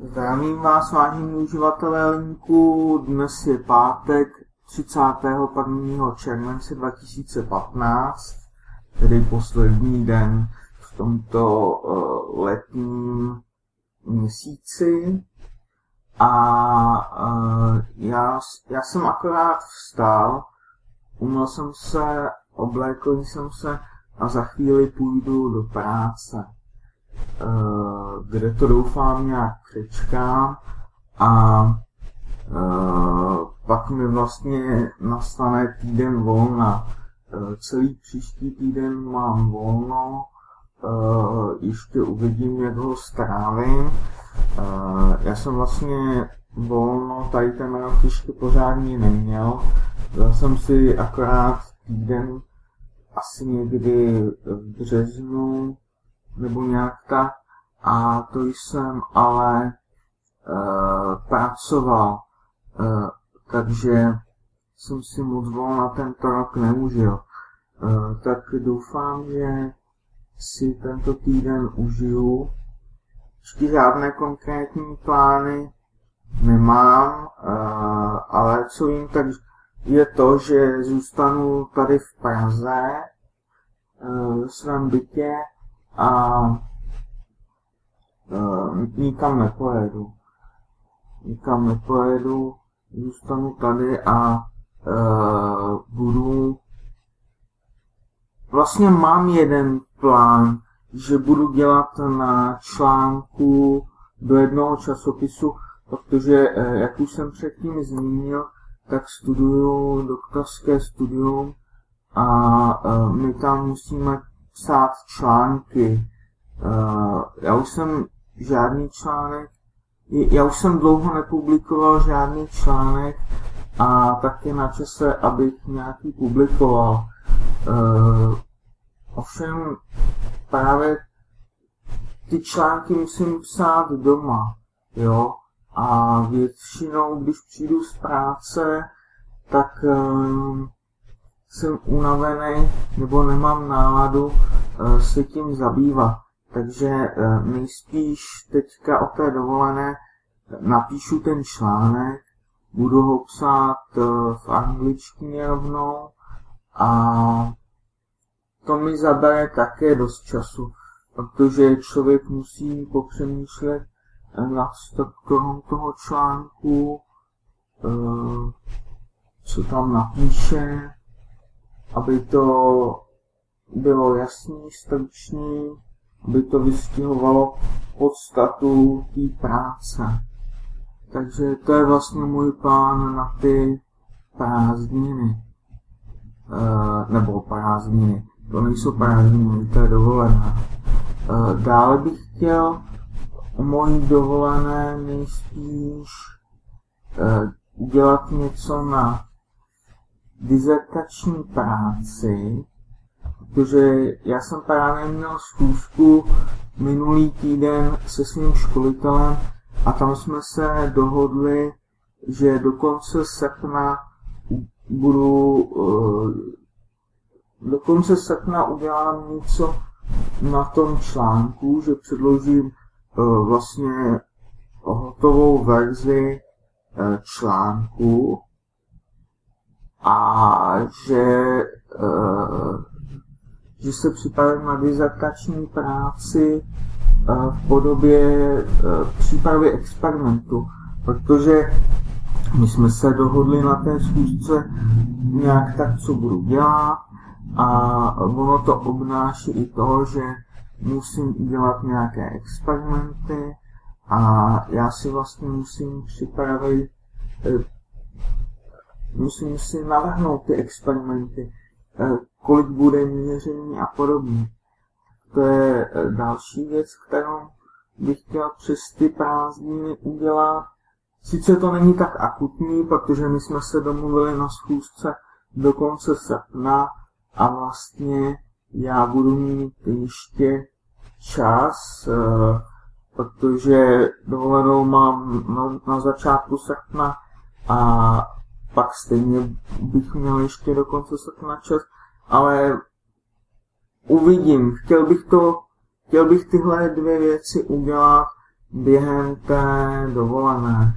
Zdravím vás, vážení uživatelé linku. Dnes je pátek 31. července 2015, tedy poslední den v tomto uh, letním měsíci. A uh, já, já jsem akorát vstal, umyl jsem se, oblékl jsem se a za chvíli půjdu do práce. Eh, kde to doufám nějak přečkám a eh, pak mi vlastně nastane týden volna. Eh, celý příští týden mám volno, ještě uvidím, jak ho strávím. Já jsem vlastně volno tady ten rok ještě pořádně neměl. Dal jsem si akorát týden asi někdy v březnu nebo nějak tak. A to jsem ale uh, pracoval, uh, takže jsem si moc volna tento rok neužil. Uh, tak doufám, že si tento týden užiju. Ještě žádné konkrétní plány nemám, uh, ale co vím, tak je to, že zůstanu tady v Praze, uh, v svém bytě a uh, nikam nepojedu. Nikam nepojedu, zůstanu tady a uh, budu... Vlastně mám jeden plán, že budu dělat na článku do jednoho časopisu, protože, uh, jak už jsem předtím zmínil, tak studuju doktorské studium a my tam musíme psát články. Uh, já už jsem žádný článek, já už jsem dlouho nepublikoval žádný článek a tak je na čase, abych nějaký publikoval. Uh, ovšem právě ty články musím psát doma, jo, a většinou, když přijdu z práce, tak uh, jsem unavený nebo nemám náladu uh, se tím zabývat. Takže nejspíš teďka o té dovolené napíšu ten článek, budu ho psát v angličtině rovnou a to mi zabere také dost času, protože člověk musí popřemýšlet nad strukturou toho článku, co tam napíše, aby to bylo jasný, stručný, aby to vystihovalo podstatu té práce. Takže to je vlastně můj plán na ty prázdniny. E, nebo prázdniny. To nejsou prázdniny, to je dovolená. E, dále bych chtěl o mojí dovolené nejspíš e, udělat něco na dizertační práci, protože já jsem právě měl zkoušku minulý týden se svým školitelem a tam jsme se dohodli, že do konce srpna budu eh, do konce srpna udělám něco na tom článku, že předložím eh, vlastně hotovou verzi eh, článku a že, uh, že se připravím na dizertační práci uh, v podobě uh, přípravy experimentu, protože my jsme se dohodli na té schůzce nějak tak, co budu dělat. A ono to obnáší i to, že musím udělat nějaké experimenty a já si vlastně musím připravit musím si navrhnout ty experimenty, eh, kolik bude měření a podobně. To je eh, další věc, kterou bych chtěl přes ty prázdniny udělat. Sice to není tak akutní, protože my jsme se domluvili na schůzce do konce srpna a vlastně já budu mít ještě čas, eh, protože dovolenou mám na, na začátku srpna a pak stejně bych měl ještě dokonce na čas, ale uvidím. Chtěl bych to, chtěl bych tyhle dvě věci udělat během té dovolené,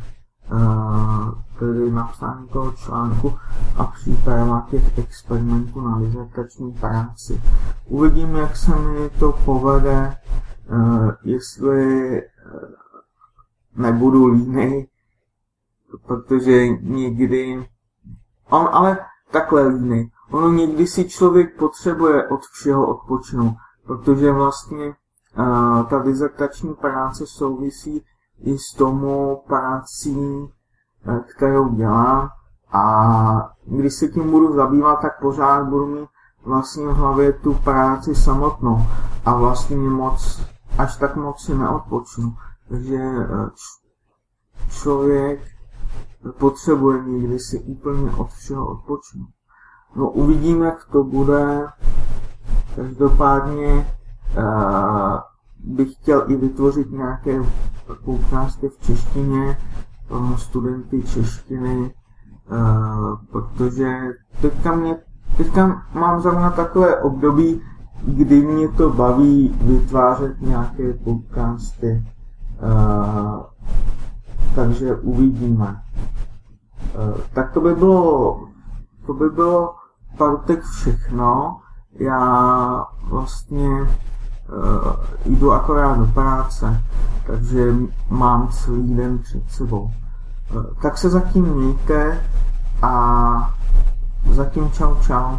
uh, tedy napsání toho článku a příprava těch experimentů na dizertační práci. Uvidím, jak se mi to povede, uh, jestli nebudu línej, protože někdy, on ale takhle líný. Ono někdy si člověk potřebuje od všeho odpočinout, protože vlastně uh, ta dizertační práce souvisí i s tomu prací, uh, kterou dělám a když se tím budu zabývat, tak pořád budu mít vlastně v hlavě tu práci samotnou a vlastně moc, až tak moc si neodpočnu. Takže uh, člověk potřebuje někdy si úplně od všeho odpočnout. No uvidíme, jak to bude. Každopádně uh, bych chtěl i vytvořit nějaké poukázky v češtině pro studenty češtiny, uh, protože teďka, mě, teďka mám zrovna takové období, kdy mě to baví vytvářet nějaké podcasty. Uh, takže uvidíme. Uh, tak to by bylo, to by bylo pátek všechno. Já vlastně uh, jdu akorát do práce, takže mám celý den před sebou. Uh, tak se zatím mějte a zatím čau čau.